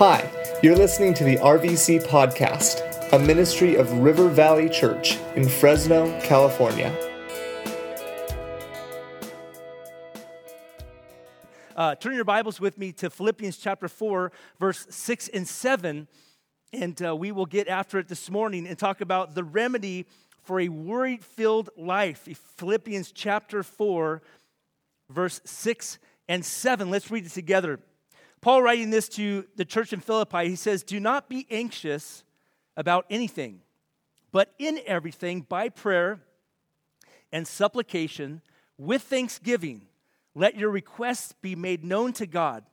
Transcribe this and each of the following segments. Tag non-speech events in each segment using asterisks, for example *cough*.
Hi, you're listening to the RVC Podcast, a ministry of River Valley Church in Fresno, California. Uh, turn your Bibles with me to Philippians chapter 4, verse 6 and 7, and uh, we will get after it this morning and talk about the remedy for a worry filled life. Philippians chapter 4, verse 6 and 7. Let's read it together. Paul, writing this to the church in Philippi, he says, Do not be anxious about anything, but in everything, by prayer and supplication, with thanksgiving, let your requests be made known to God.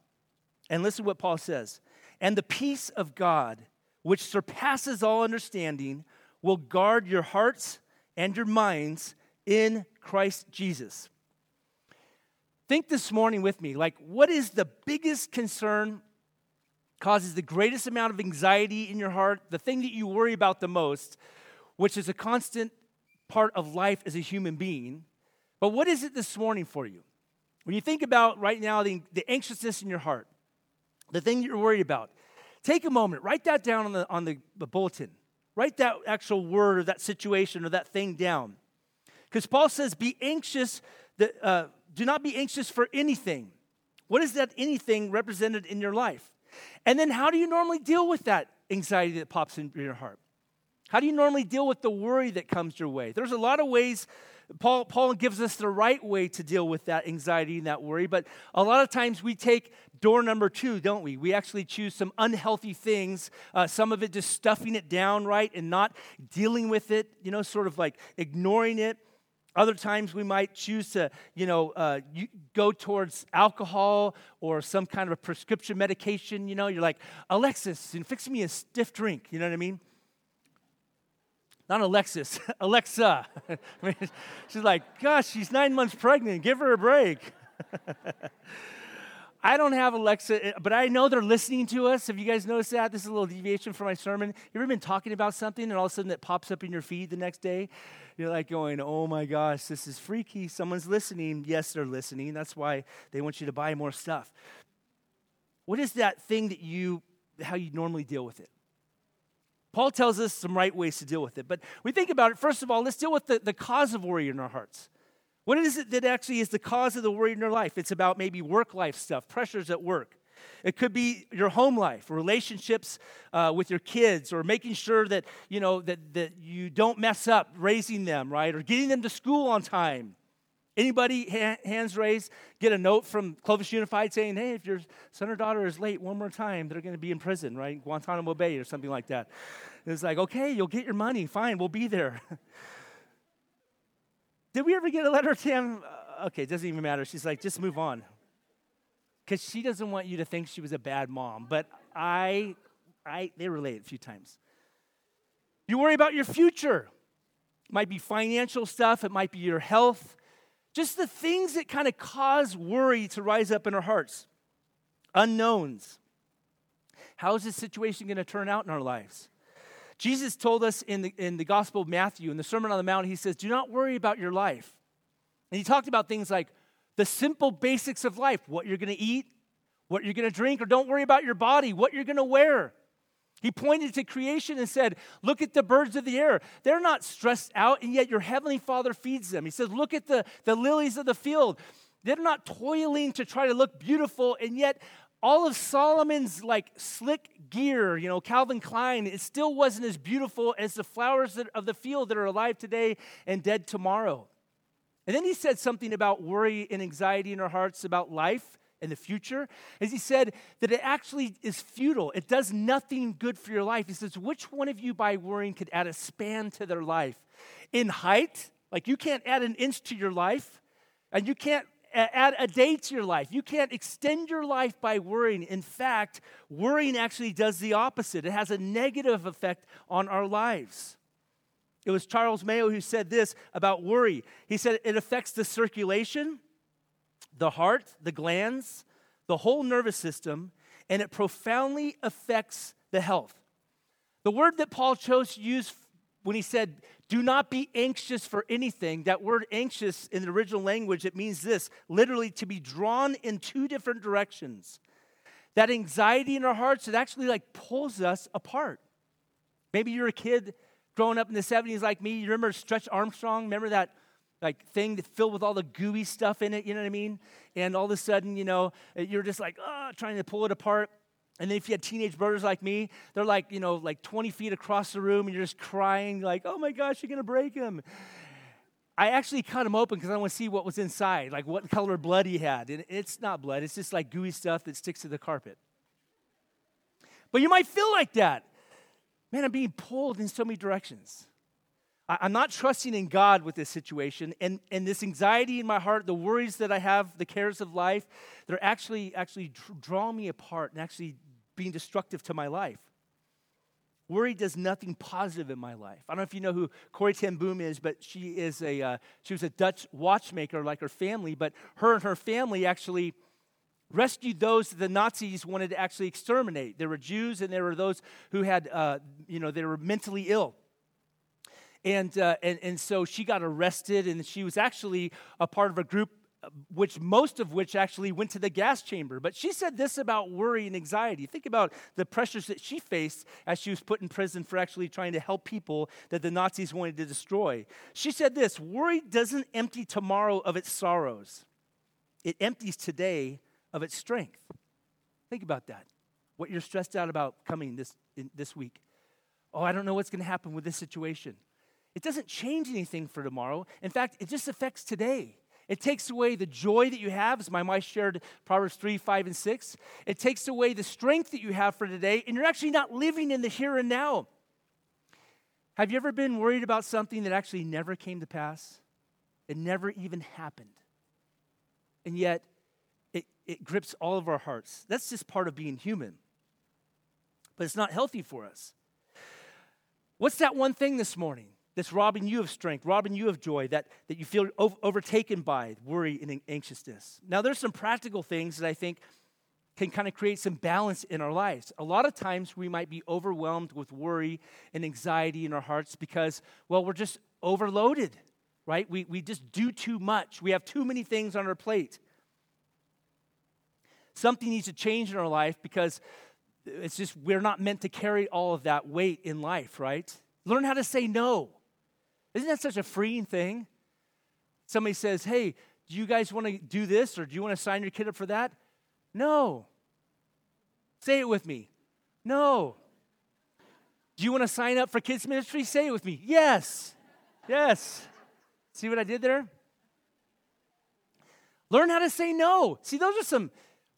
And listen to what Paul says. And the peace of God, which surpasses all understanding, will guard your hearts and your minds in Christ Jesus. Think this morning with me like, what is the biggest concern, causes the greatest amount of anxiety in your heart, the thing that you worry about the most, which is a constant part of life as a human being? But what is it this morning for you? When you think about right now the, the anxiousness in your heart, the thing that you're worried about, take a moment, write that down on the, on the, the bulletin. Write that actual word or that situation or that thing down. Because Paul says, be anxious that, uh, do not be anxious for anything. What is that anything represented in your life? And then how do you normally deal with that anxiety that pops in your heart? How do you normally deal with the worry that comes your way? There's a lot of ways Paul, Paul gives us the right way to deal with that anxiety and that worry, but a lot of times we take door number two, don't we? We actually choose some unhealthy things, uh, some of it just stuffing it down, right, and not dealing with it, you know, sort of like ignoring it. Other times we might choose to, you know, uh, you go towards alcohol or some kind of a prescription medication. You know, you're like, Alexis, and fix me a stiff drink. You know what I mean? Not Alexis, *laughs* Alexa. *laughs* She's like, gosh, she's nine months pregnant. Give her a break. *laughs* I don't have Alexa, eh, but I know they're listening to us. Have you guys noticed that? This is a little deviation from my sermon. You ever been talking about something and all of a sudden it pops up in your feed the next day? You're like going, oh my gosh, this is freaky. Someone's listening. Yes, they're listening. That's why they want you to buy more stuff. What is that thing that you, how you normally deal with it? Paul tells us some right ways to deal with it. But we think about it, first of all, let's deal with the, the cause of worry in our hearts. What is it that actually is the cause of the worry in your life? It's about maybe work life stuff, pressures at work. It could be your home life, relationships uh, with your kids, or making sure that you know that, that you don't mess up raising them, right? Or getting them to school on time. Anybody ha- hands raised get a note from Clovis Unified saying, "Hey, if your son or daughter is late one more time, they're going to be in prison, right? Guantanamo Bay or something like that." And it's like, "Okay, you'll get your money. Fine, we'll be there." *laughs* Did we ever get a letter, Tim? Uh, okay, it doesn't even matter. She's like, "Just move on." because she doesn't want you to think she was a bad mom. But I, I, they relate a few times. You worry about your future. It might be financial stuff. It might be your health. Just the things that kind of cause worry to rise up in our hearts. Unknowns. How is this situation going to turn out in our lives? Jesus told us in the, in the Gospel of Matthew, in the Sermon on the Mount, he says, Do not worry about your life. And he talked about things like the simple basics of life what you're going to eat, what you're going to drink, or don't worry about your body, what you're going to wear. He pointed to creation and said, Look at the birds of the air. They're not stressed out, and yet your heavenly Father feeds them. He says, Look at the, the lilies of the field. They're not toiling to try to look beautiful, and yet all of Solomon's like slick gear, you know, Calvin Klein, it still wasn't as beautiful as the flowers of the field that are alive today and dead tomorrow. And then he said something about worry and anxiety in our hearts about life and the future. As he said that it actually is futile, it does nothing good for your life. He says, Which one of you by worrying could add a span to their life? In height, like you can't add an inch to your life, and you can't add a day to your life. You can't extend your life by worrying. In fact, worrying actually does the opposite, it has a negative effect on our lives. It was Charles Mayo who said this about worry. He said it affects the circulation, the heart, the glands, the whole nervous system, and it profoundly affects the health. The word that Paul chose to use when he said, do not be anxious for anything, that word anxious in the original language, it means this literally to be drawn in two different directions. that anxiety in our hearts, it actually like pulls us apart. Maybe you're a kid growing up in the 70s like me. You remember Stretch Armstrong? Remember that like thing filled with all the gooey stuff in it, you know what I mean? And all of a sudden, you know, you're just like, oh, trying to pull it apart. And then if you had teenage brothers like me, they're like, you know, like 20 feet across the room and you're just crying, like, oh my gosh, you're gonna break him. I actually cut him open because I want to see what was inside, like what color blood he had. And it's not blood, it's just like gooey stuff that sticks to the carpet. But you might feel like that. Man, I'm being pulled in so many directions. I'm not trusting in God with this situation. And, and this anxiety in my heart, the worries that I have, the cares of life, they're actually, actually drawing me apart and actually being destructive to my life. Worry does nothing positive in my life. I don't know if you know who Corrie ten Boom is, but she is a uh, she was a Dutch watchmaker like her family. But her and her family actually rescued those that the Nazis wanted to actually exterminate. There were Jews and there were those who had uh, you know they were mentally ill. And, uh, and, and so she got arrested, and she was actually a part of a group which most of which actually went to the gas chamber. But she said this about worry and anxiety. Think about the pressures that she faced as she was put in prison for actually trying to help people that the Nazis wanted to destroy. She said this worry doesn't empty tomorrow of its sorrows, it empties today of its strength. Think about that. What you're stressed out about coming this, in, this week. Oh, I don't know what's going to happen with this situation. It doesn't change anything for tomorrow. In fact, it just affects today. It takes away the joy that you have, as my wife shared Proverbs 3, 5, and 6. It takes away the strength that you have for today, and you're actually not living in the here and now. Have you ever been worried about something that actually never came to pass? It never even happened. And yet, it, it grips all of our hearts. That's just part of being human. But it's not healthy for us. What's that one thing this morning? That's robbing you of strength, robbing you of joy, that, that you feel overtaken by worry and anxiousness. Now, there's some practical things that I think can kind of create some balance in our lives. A lot of times we might be overwhelmed with worry and anxiety in our hearts because, well, we're just overloaded, right? We, we just do too much. We have too many things on our plate. Something needs to change in our life because it's just we're not meant to carry all of that weight in life, right? Learn how to say no. Isn't that such a freeing thing? Somebody says, Hey, do you guys want to do this or do you want to sign your kid up for that? No. Say it with me. No. Do you want to sign up for kids' ministry? Say it with me. Yes. Yes. See what I did there? Learn how to say no. See, those are some,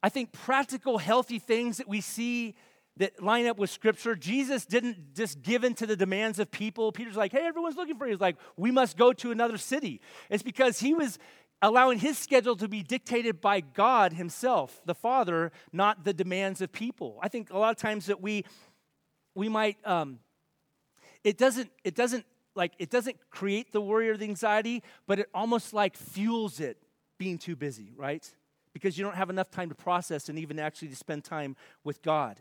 I think, practical, healthy things that we see that line up with scripture. Jesus didn't just give in to the demands of people. Peter's like, hey, everyone's looking for you. He's like, we must go to another city. It's because he was allowing his schedule to be dictated by God himself, the Father, not the demands of people. I think a lot of times that we we might um, it doesn't it doesn't like it doesn't create the worry or the anxiety, but it almost like fuels it being too busy, right? Because you don't have enough time to process and even actually to spend time with God.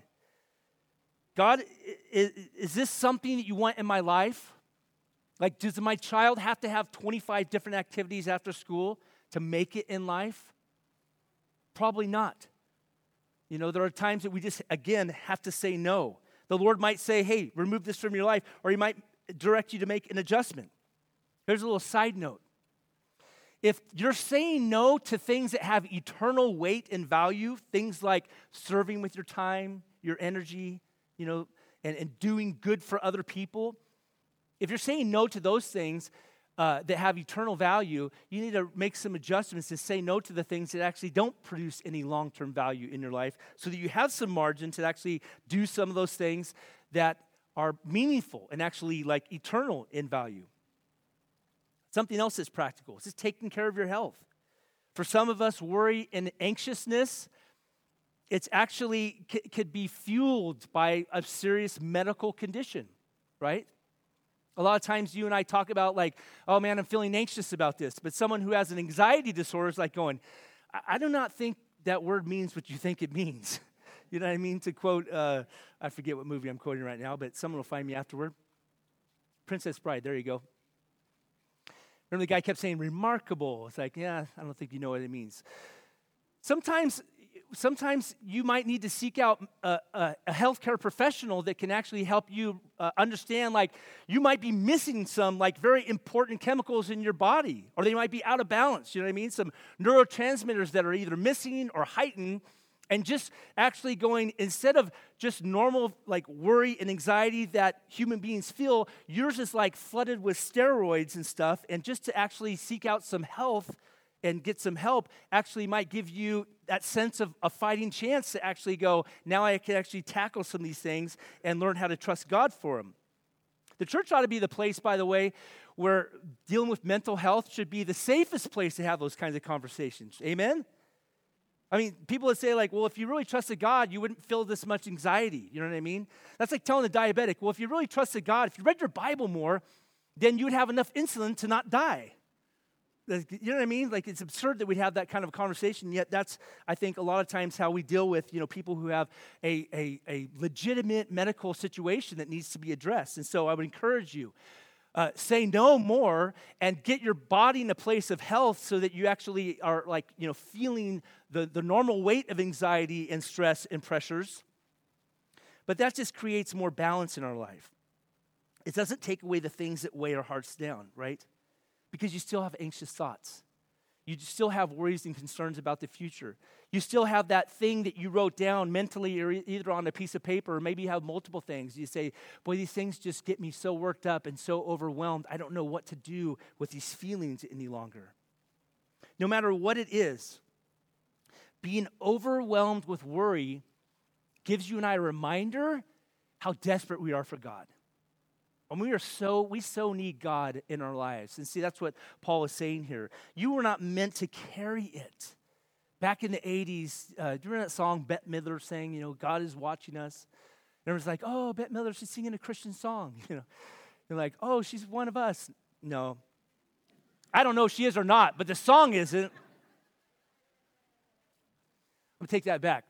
God, is, is this something that you want in my life? Like, does my child have to have 25 different activities after school to make it in life? Probably not. You know, there are times that we just, again, have to say no. The Lord might say, hey, remove this from your life, or He might direct you to make an adjustment. Here's a little side note. If you're saying no to things that have eternal weight and value, things like serving with your time, your energy, you know, and, and doing good for other people, if you're saying no to those things uh, that have eternal value, you need to make some adjustments to say no to the things that actually don't produce any long term value in your life so that you have some margin to actually do some of those things that are meaningful and actually like eternal in value. Something else that's practical is just taking care of your health. For some of us, worry and anxiousness it's actually c- could be fueled by a serious medical condition, right? A lot of times you and I talk about like, oh man, I'm feeling anxious about this. But someone who has an anxiety disorder is like going, I, I do not think that word means what you think it means. *laughs* you know what I mean? To quote, uh, I forget what movie I'm quoting right now, but someone will find me afterward. Princess Bride, there you go. Remember the guy kept saying remarkable. It's like, yeah, I don't think you know what it means. Sometimes sometimes you might need to seek out a, a, a healthcare professional that can actually help you uh, understand like you might be missing some like very important chemicals in your body or they might be out of balance you know what i mean? Some neurotransmitters that are either missing or heightened and just actually going instead of just normal like worry and anxiety that human beings feel yours is like flooded with steroids and stuff and just to actually seek out some health and get some help actually might give you that sense of a fighting chance to actually go now i can actually tackle some of these things and learn how to trust god for them the church ought to be the place by the way where dealing with mental health should be the safest place to have those kinds of conversations amen I mean, people would say, like, well, if you really trusted God, you wouldn't feel this much anxiety. You know what I mean? That's like telling a diabetic, well, if you really trusted God, if you read your Bible more, then you would have enough insulin to not die. You know what I mean? Like, it's absurd that we'd have that kind of conversation, yet that's, I think, a lot of times how we deal with, you know, people who have a, a, a legitimate medical situation that needs to be addressed. And so I would encourage you uh, say no more and get your body in a place of health so that you actually are like you know feeling the, the normal weight of anxiety and stress and pressures but that just creates more balance in our life it doesn't take away the things that weigh our hearts down right because you still have anxious thoughts you still have worries and concerns about the future. You still have that thing that you wrote down mentally or either on a piece of paper or maybe you have multiple things. You say, Boy, these things just get me so worked up and so overwhelmed. I don't know what to do with these feelings any longer. No matter what it is, being overwhelmed with worry gives you and I a reminder how desperate we are for God. And we are so, we so need God in our lives. And see, that's what Paul is saying here. You were not meant to carry it. Back in the 80s, uh, do you remember that song Bette Midler sang, you know, God is watching us? And it was like, oh, Bette Midler, she's singing a Christian song. *laughs* You know, they're like, oh, she's one of us. No. I don't know if she is or not, but the song isn't. I'm gonna take that back.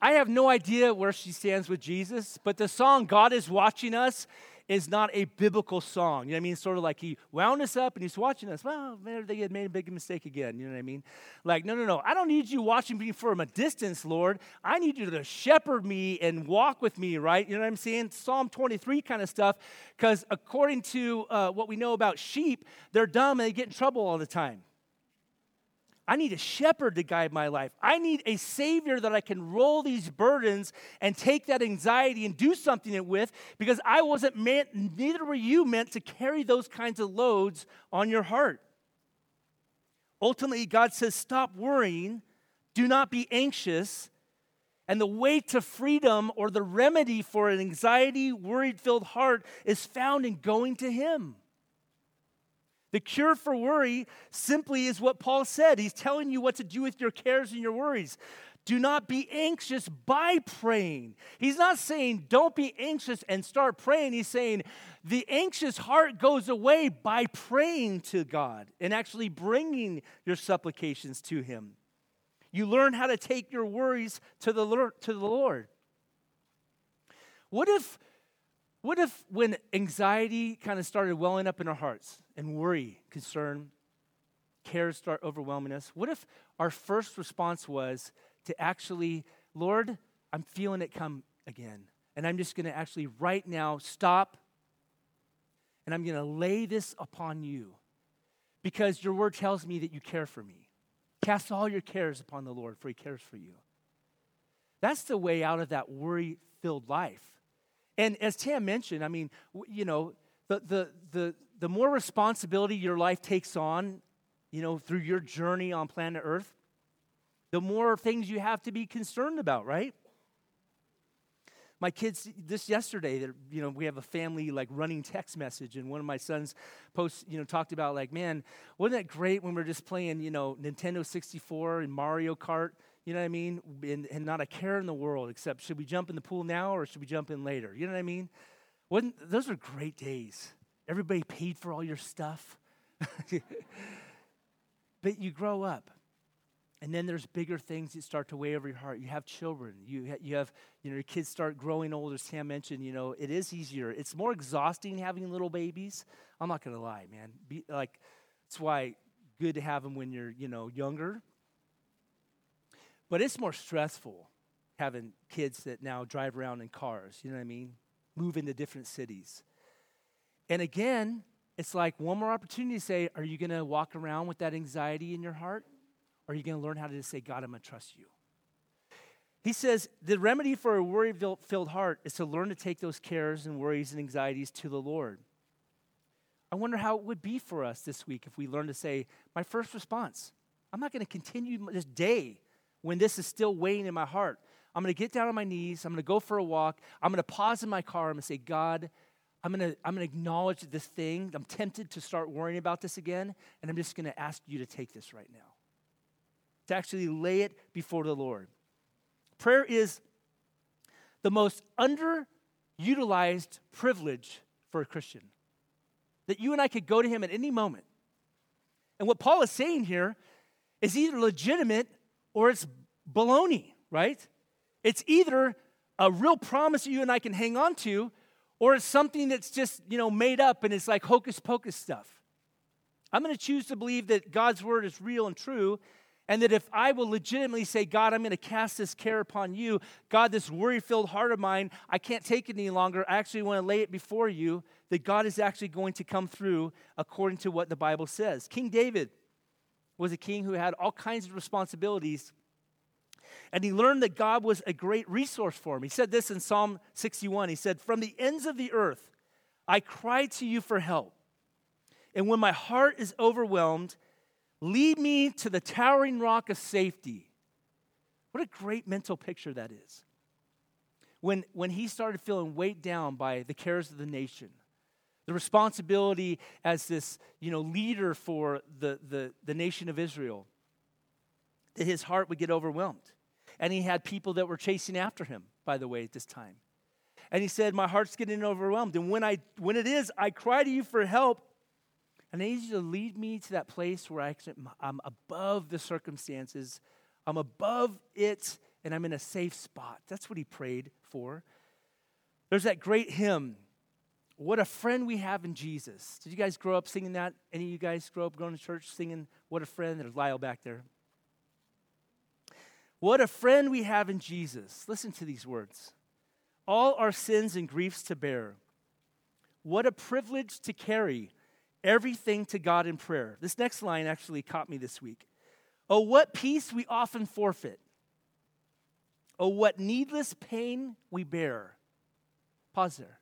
I have no idea where she stands with Jesus, but the song God is watching us is not a biblical song. You know what I mean? Sort of like he wound us up and he's watching us. Well, maybe they had made a big mistake again. You know what I mean? Like, no, no, no. I don't need you watching me from a distance, Lord. I need you to shepherd me and walk with me, right? You know what I'm saying? Psalm 23 kind of stuff. Because according to uh, what we know about sheep, they're dumb and they get in trouble all the time. I need a shepherd to guide my life. I need a savior that I can roll these burdens and take that anxiety and do something with because I wasn't meant, neither were you meant to carry those kinds of loads on your heart. Ultimately, God says, stop worrying, do not be anxious. And the way to freedom or the remedy for an anxiety, worried filled heart is found in going to Him. The cure for worry simply is what Paul said. He's telling you what to do with your cares and your worries. Do not be anxious by praying. He's not saying don't be anxious and start praying. He's saying the anxious heart goes away by praying to God and actually bringing your supplications to Him. You learn how to take your worries to the Lord. To the Lord. What if what if, when anxiety kind of started welling up in our hearts and worry, concern, cares start overwhelming us, what if our first response was to actually, Lord, I'm feeling it come again. And I'm just going to actually right now stop and I'm going to lay this upon you because your word tells me that you care for me. Cast all your cares upon the Lord, for he cares for you. That's the way out of that worry filled life. And as Tam mentioned, I mean, you know, the, the, the, the more responsibility your life takes on, you know, through your journey on planet Earth, the more things you have to be concerned about, right? My kids, this yesterday, you know, we have a family like running text message, and one of my sons posts, you know, talked about like, man, wasn't that great when we are just playing, you know, Nintendo 64 and Mario Kart? You know what I mean? And, and not a care in the world except should we jump in the pool now or should we jump in later? You know what I mean? Wasn't, those are great days. Everybody paid for all your stuff. *laughs* but you grow up. And then there's bigger things that start to weigh over your heart. You have children. You, ha- you have, you know, your kids start growing old, as Sam mentioned. You know, it is easier. It's more exhausting having little babies. I'm not going to lie, man. Be, like, it's why good to have them when you're, you know, younger But it's more stressful having kids that now drive around in cars, you know what I mean? Move into different cities. And again, it's like one more opportunity to say, Are you going to walk around with that anxiety in your heart? Or are you going to learn how to just say, God, I'm going to trust you? He says, The remedy for a worry filled heart is to learn to take those cares and worries and anxieties to the Lord. I wonder how it would be for us this week if we learn to say, My first response, I'm not going to continue this day when this is still weighing in my heart. I'm going to get down on my knees. I'm going to go for a walk. I'm going to pause in my car. I'm going to say, God, I'm going to, I'm going to acknowledge this thing. I'm tempted to start worrying about this again, and I'm just going to ask you to take this right now. To actually lay it before the Lord. Prayer is the most underutilized privilege for a Christian. That you and I could go to Him at any moment. And what Paul is saying here is either legitimate or it's baloney, right? It's either a real promise you and I can hang on to, or it's something that's just, you know, made up and it's like hocus pocus stuff. I'm going to choose to believe that God's word is real and true, and that if I will legitimately say, God, I'm going to cast this care upon you, God, this worry filled heart of mine, I can't take it any longer. I actually want to lay it before you, that God is actually going to come through according to what the Bible says. King David was a king who had all kinds of responsibilities. And he learned that God was a great resource for him. He said this in Psalm 61. He said, From the ends of the earth, I cry to you for help. And when my heart is overwhelmed, lead me to the towering rock of safety. What a great mental picture that is. When, when he started feeling weighed down by the cares of the nation, the responsibility as this you know, leader for the, the, the nation of Israel, that his heart would get overwhelmed. And he had people that were chasing after him, by the way, at this time. And he said, My heart's getting overwhelmed. And when, I, when it is, I cry to you for help. And I need you to lead me to that place where I, I'm above the circumstances, I'm above it, and I'm in a safe spot. That's what he prayed for. There's that great hymn what a friend we have in Jesus. Did you guys grow up singing that? Any of you guys grow up going to church singing What a Friend? There's Lyle back there. What a friend we have in Jesus. Listen to these words. All our sins and griefs to bear. What a privilege to carry everything to God in prayer. This next line actually caught me this week. Oh, what peace we often forfeit. Oh, what needless pain we bear. Pause there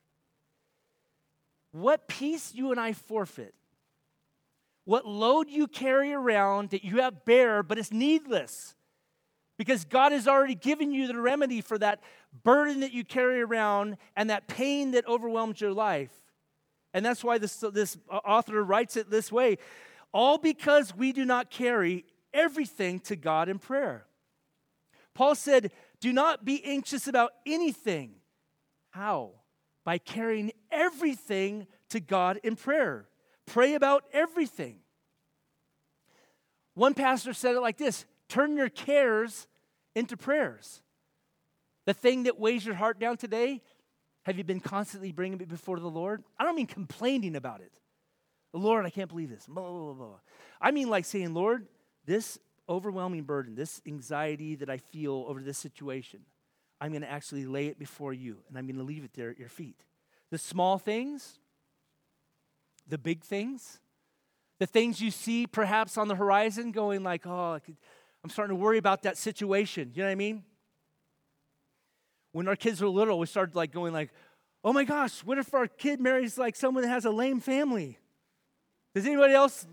what peace you and I forfeit, what load you carry around that you have bear, but it's needless. Because God has already given you the remedy for that burden that you carry around and that pain that overwhelms your life. And that's why this, this author writes it this way all because we do not carry everything to God in prayer. Paul said, Do not be anxious about anything. How? By carrying everything to God in prayer. Pray about everything. One pastor said it like this turn your cares into prayers. The thing that weighs your heart down today, have you been constantly bringing it before the Lord? I don't mean complaining about it. Lord, I can't believe this. Blah, blah, blah, I mean like saying, Lord, this overwhelming burden, this anxiety that I feel over this situation, I'm going to actually lay it before you and I'm going to leave it there at your feet. The small things, the big things, the things you see perhaps on the horizon going like, oh, I'm starting to worry about that situation. You know what I mean? When our kids were little, we started like going like, oh my gosh, what if our kid marries like someone that has a lame family? Does anybody else,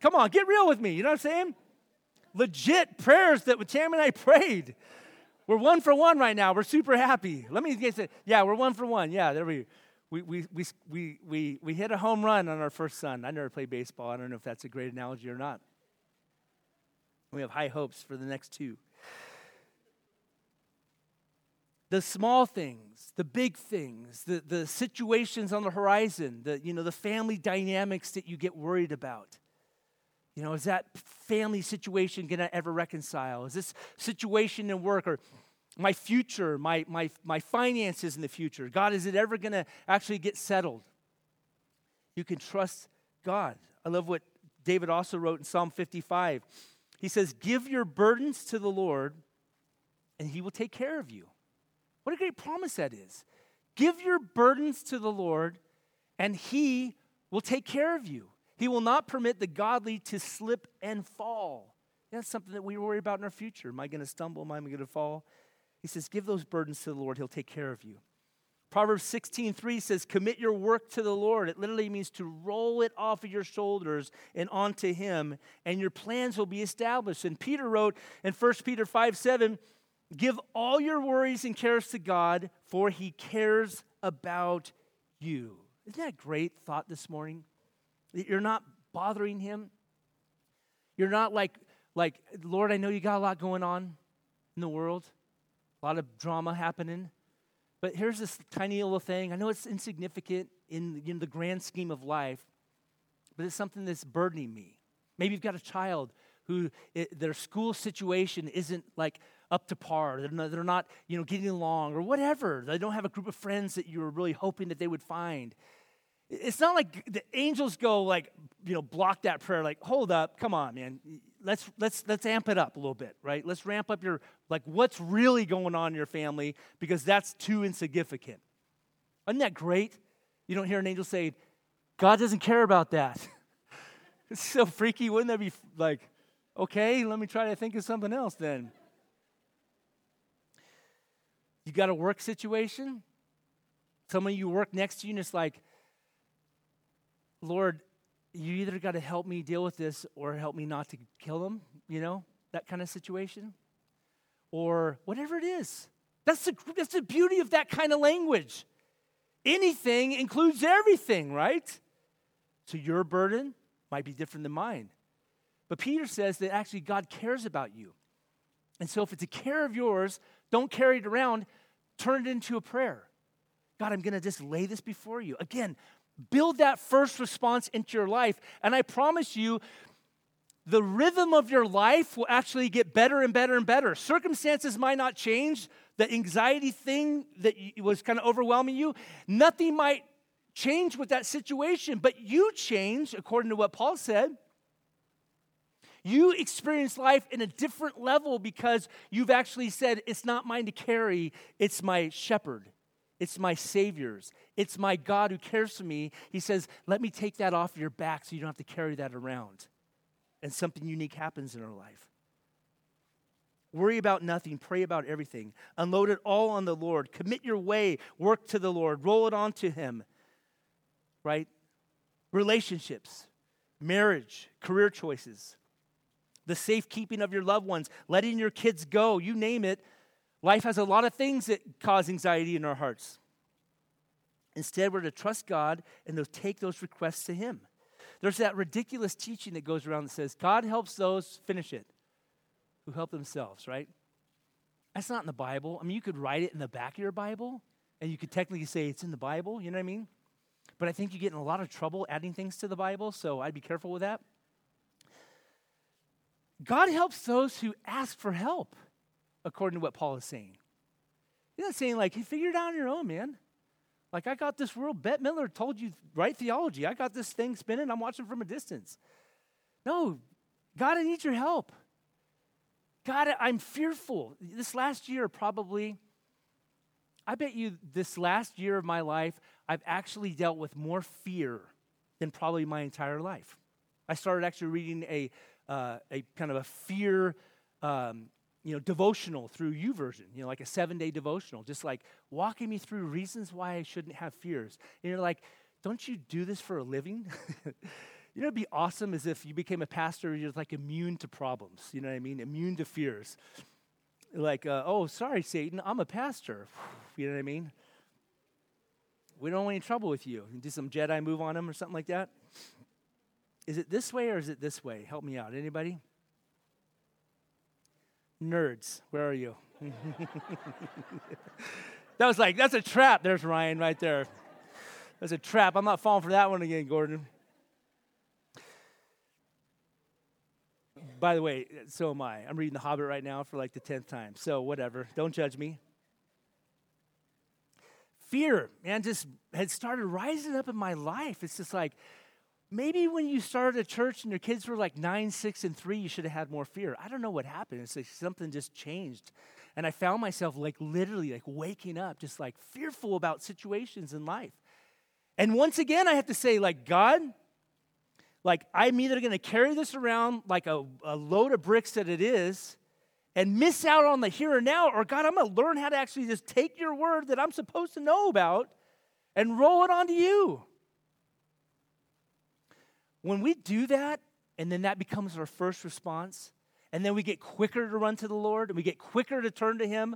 come on, get real with me. You know what I'm saying? Legit prayers that Tammy and I *laughs* prayed. We're one for one right now. We're super happy. Let me get it. Yeah, we're one for one. Yeah, there we we, we, we, we, we, we hit a home run on our first son. I never played baseball. I don't know if that's a great analogy or not. We have high hopes for the next two. The small things, the big things, the, the situations on the horizon, the, you know, the family dynamics that you get worried about. You know, is that family situation going to ever reconcile? Is this situation in work or my future, my, my, my finances in the future? God, is it ever going to actually get settled? You can trust God. I love what David also wrote in Psalm 55. He says, Give your burdens to the Lord, and he will take care of you. What a great promise that is. Give your burdens to the Lord, and he will take care of you. He will not permit the godly to slip and fall. That's something that we worry about in our future. Am I going to stumble? Am I going to fall? He says, Give those burdens to the Lord. He'll take care of you. Proverbs 16:3 says, Commit your work to the Lord. It literally means to roll it off of your shoulders and onto Him, and your plans will be established. And Peter wrote in 1 Peter 5 7, Give all your worries and cares to God, for He cares about you. Isn't that a great thought this morning? You're not bothering Him. You're not like like, Lord, I know you got a lot going on in the world, a lot of drama happening. But here's this tiny little thing. I know it's insignificant in, in the grand scheme of life, but it's something that's burdening me. Maybe you've got a child who it, their school situation isn't like up to par. They're not, they're not, you know, getting along or whatever. They don't have a group of friends that you were really hoping that they would find. It's not like the angels go like, you know, block that prayer. Like, hold up, come on, man let's let's let's amp it up a little bit, right? Let's ramp up your like what's really going on in your family because that's too insignificant. Isn't that great? You don't hear an angel say, God doesn't care about that. *laughs* it's so freaky. Wouldn't that be like, okay, let me try to think of something else then? You got a work situation? Someone you work next to you, and it's like, Lord, you either got to help me deal with this or help me not to kill them, you know, that kind of situation. Or whatever it is. That's the, that's the beauty of that kind of language. Anything includes everything, right? So your burden might be different than mine. But Peter says that actually God cares about you. And so if it's a care of yours, don't carry it around, turn it into a prayer. God, I'm going to just lay this before you. Again, Build that first response into your life. And I promise you, the rhythm of your life will actually get better and better and better. Circumstances might not change. The anxiety thing that was kind of overwhelming you, nothing might change with that situation, but you change, according to what Paul said. You experience life in a different level because you've actually said, It's not mine to carry, it's my shepherd. It's my Savior's. It's my God who cares for me. He says, Let me take that off your back so you don't have to carry that around. And something unique happens in our life. Worry about nothing, pray about everything. Unload it all on the Lord. Commit your way, work to the Lord, roll it on to Him. Right? Relationships, marriage, career choices, the safekeeping of your loved ones, letting your kids go, you name it Life has a lot of things that cause anxiety in our hearts. Instead, we're to trust God and to take those requests to Him. There's that ridiculous teaching that goes around that says, God helps those, finish it, who help themselves, right? That's not in the Bible. I mean, you could write it in the back of your Bible, and you could technically say it's in the Bible, you know what I mean? But I think you get in a lot of trouble adding things to the Bible, so I'd be careful with that. God helps those who ask for help according to what Paul is saying. He's not saying, like, hey, figure it out on your own, man. Like, I got this world. Bette Midler told you right theology. I got this thing spinning. I'm watching from a distance. No, God, I need your help. God, I'm fearful. This last year, probably, I bet you this last year of my life, I've actually dealt with more fear than probably my entire life. I started actually reading a, uh, a kind of a fear um, you know, devotional through YouVersion, you know, like a seven day devotional, just like walking me through reasons why I shouldn't have fears. And you're like, don't you do this for a living? *laughs* you know, it'd be awesome as if you became a pastor, you're like immune to problems, you know what I mean? Immune to fears. Like, uh, oh, sorry, Satan, I'm a pastor. *sighs* you know what I mean? We don't want any trouble with you. you do some Jedi move on him or something like that. Is it this way or is it this way? Help me out. Anybody? Nerds, where are you? *laughs* that was like, that's a trap. There's Ryan right there. That's a trap. I'm not falling for that one again, Gordon. By the way, so am I. I'm reading The Hobbit right now for like the 10th time. So, whatever. Don't judge me. Fear, man, just had started rising up in my life. It's just like, Maybe when you started a church and your kids were like nine, six, and three, you should have had more fear. I don't know what happened. It's like something just changed. And I found myself like literally like waking up, just like fearful about situations in life. And once again, I have to say, like, God, like, I'm either going to carry this around like a, a load of bricks that it is and miss out on the here and now, or God, I'm going to learn how to actually just take your word that I'm supposed to know about and roll it onto you. When we do that, and then that becomes our first response, and then we get quicker to run to the Lord, and we get quicker to turn to Him,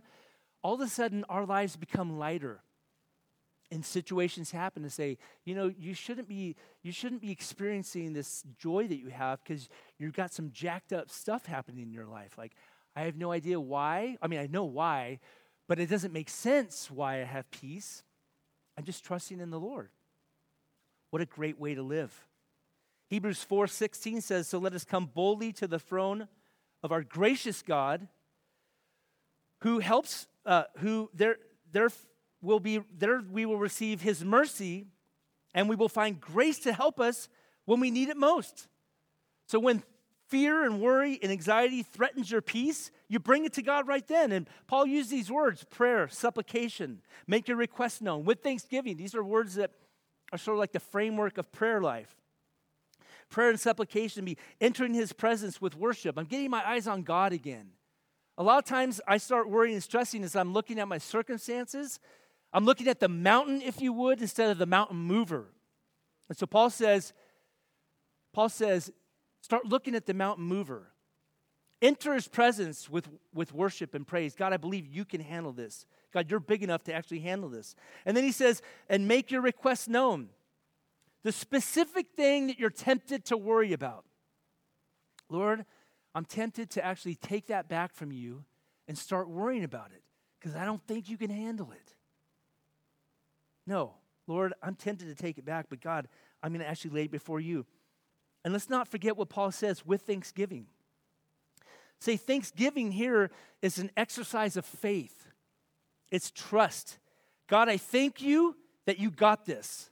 all of a sudden our lives become lighter. And situations happen to say you know you shouldn't be you shouldn't be experiencing this joy that you have because you've got some jacked up stuff happening in your life. Like i have no idea why i mean i know why but it doesn't make sense why i have peace. I'm just trusting in the lord. What a great way to live hebrews 4.16 says so let us come boldly to the throne of our gracious god who helps uh, who there there will be there we will receive his mercy and we will find grace to help us when we need it most. So when fear and worry and anxiety threatens your peace, you bring it to God right then. And Paul used these words prayer, supplication, make your request known with thanksgiving. These are words that are sort of like the framework of prayer life. Prayer and supplication be entering his presence with worship. I'm getting my eyes on God again. A lot of times I start worrying and stressing as I'm looking at my circumstances I'm looking at the mountain, if you would, instead of the mountain mover. And so Paul says, Paul says, start looking at the mountain mover. Enter his presence with, with worship and praise. God, I believe you can handle this. God, you're big enough to actually handle this. And then he says, and make your requests known. The specific thing that you're tempted to worry about. Lord, I'm tempted to actually take that back from you and start worrying about it because I don't think you can handle it. No, Lord, I'm tempted to take it back, but God, I'm going to actually lay it before you. And let's not forget what Paul says with thanksgiving. Say, thanksgiving here is an exercise of faith, it's trust. God, I thank you that you got this.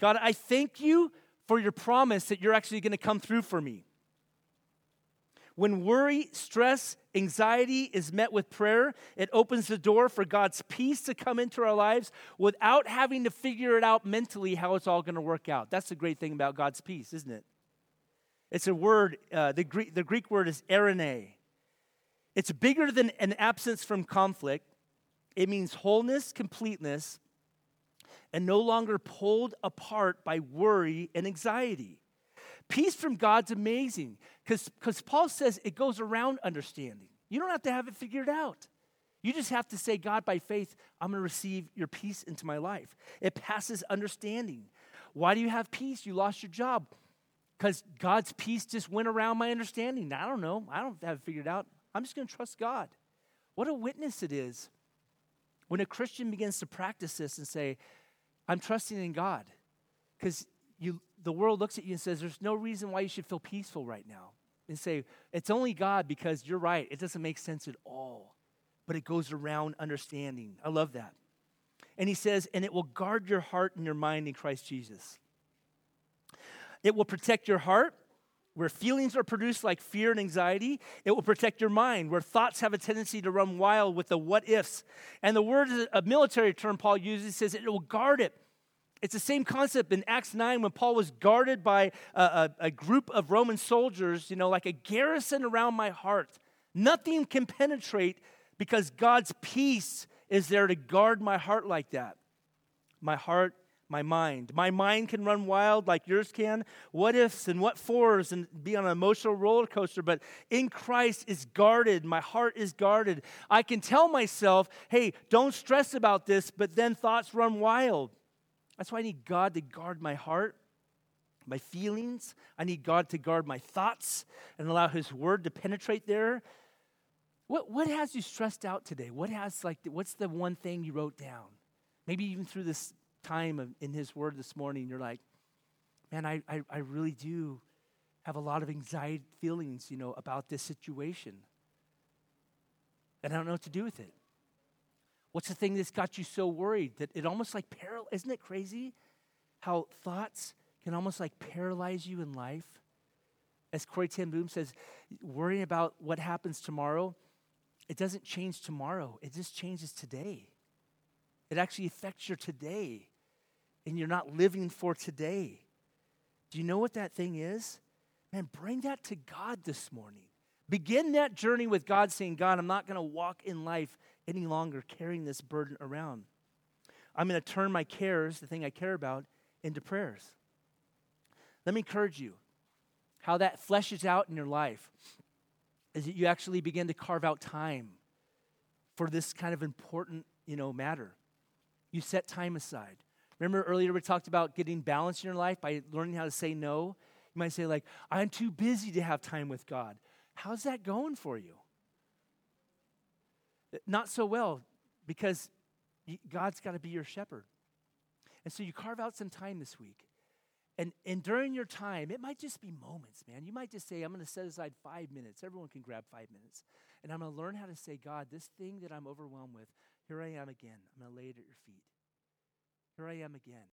God, I thank you for your promise that you're actually going to come through for me. When worry, stress, anxiety is met with prayer, it opens the door for God's peace to come into our lives without having to figure it out mentally how it's all going to work out. That's the great thing about God's peace, isn't it? It's a word, uh, the, Greek, the Greek word is eirene. It's bigger than an absence from conflict. It means wholeness, completeness, and no longer pulled apart by worry and anxiety. Peace from God's amazing because Paul says it goes around understanding. You don't have to have it figured out. You just have to say, God, by faith, I'm going to receive your peace into my life. It passes understanding. Why do you have peace? You lost your job. Because God's peace just went around my understanding. I don't know. I don't have it figured out. I'm just going to trust God. What a witness it is when a Christian begins to practice this and say, I'm trusting in God. Because you, the world looks at you and says, There's no reason why you should feel peaceful right now. And say, It's only God because you're right. It doesn't make sense at all. But it goes around understanding. I love that. And he says, And it will guard your heart and your mind in Christ Jesus. It will protect your heart where feelings are produced like fear and anxiety. It will protect your mind, where thoughts have a tendency to run wild with the what ifs. And the word, a military term Paul uses, says it will guard it it's the same concept in Acts 9 when Paul was guarded by a, a, a, group of Roman soldiers, you know, like a garrison around my heart. Nothing can penetrate because God's peace is there to guard my heart like that. My heart, my mind. My mind can run wild like yours can. What ifs and what fors and be on an emotional roller coaster, but in Christ is guarded. My heart is guarded. I can tell myself, hey, don't stress about this, but then thoughts run wild. That's why I need God to guard my heart, my feelings. I need God to guard my thoughts and allow His word to penetrate there. What, what has you stressed out today? What has, like, what's the one thing you wrote down? Maybe even through this time of, in His word this morning, you're like, man, I, I, I really do have a lot of anxiety feelings, you know, about this situation. And I don't know what to do with it. What's the thing that's got you so worried that it almost like paral? Isn't it crazy how thoughts can almost like paralyze you in life? As Corrie ten Boom says, worrying about what happens tomorrow it doesn't change tomorrow, it just changes today. It actually affects your today, and you're not living for today. Do you know what that thing is? Man, bring that to God this morning. Begin that journey with God, saying, God, I'm not going to walk in life any longer carrying this burden around. I'm going to turn my cares, the thing I care about, into prayers. Let me encourage you how that fleshes out in your life is that you actually begin to carve out time for this kind of important, you know, matter. You set time aside. Remember earlier we talked about getting balance in your life by learning how to say no? You might say, like, I'm too busy to have time with God. How's that going for you? Not so well, because God's got to be your shepherd. And so you carve out some time this week. And, and during your time, it might just be moments, man. You might just say, I'm going to set aside five minutes. Everyone can grab five minutes. And I'm going to learn how to say, God, this thing that I'm overwhelmed with, here I am again. I'm going to lay it at your feet. Here I am again.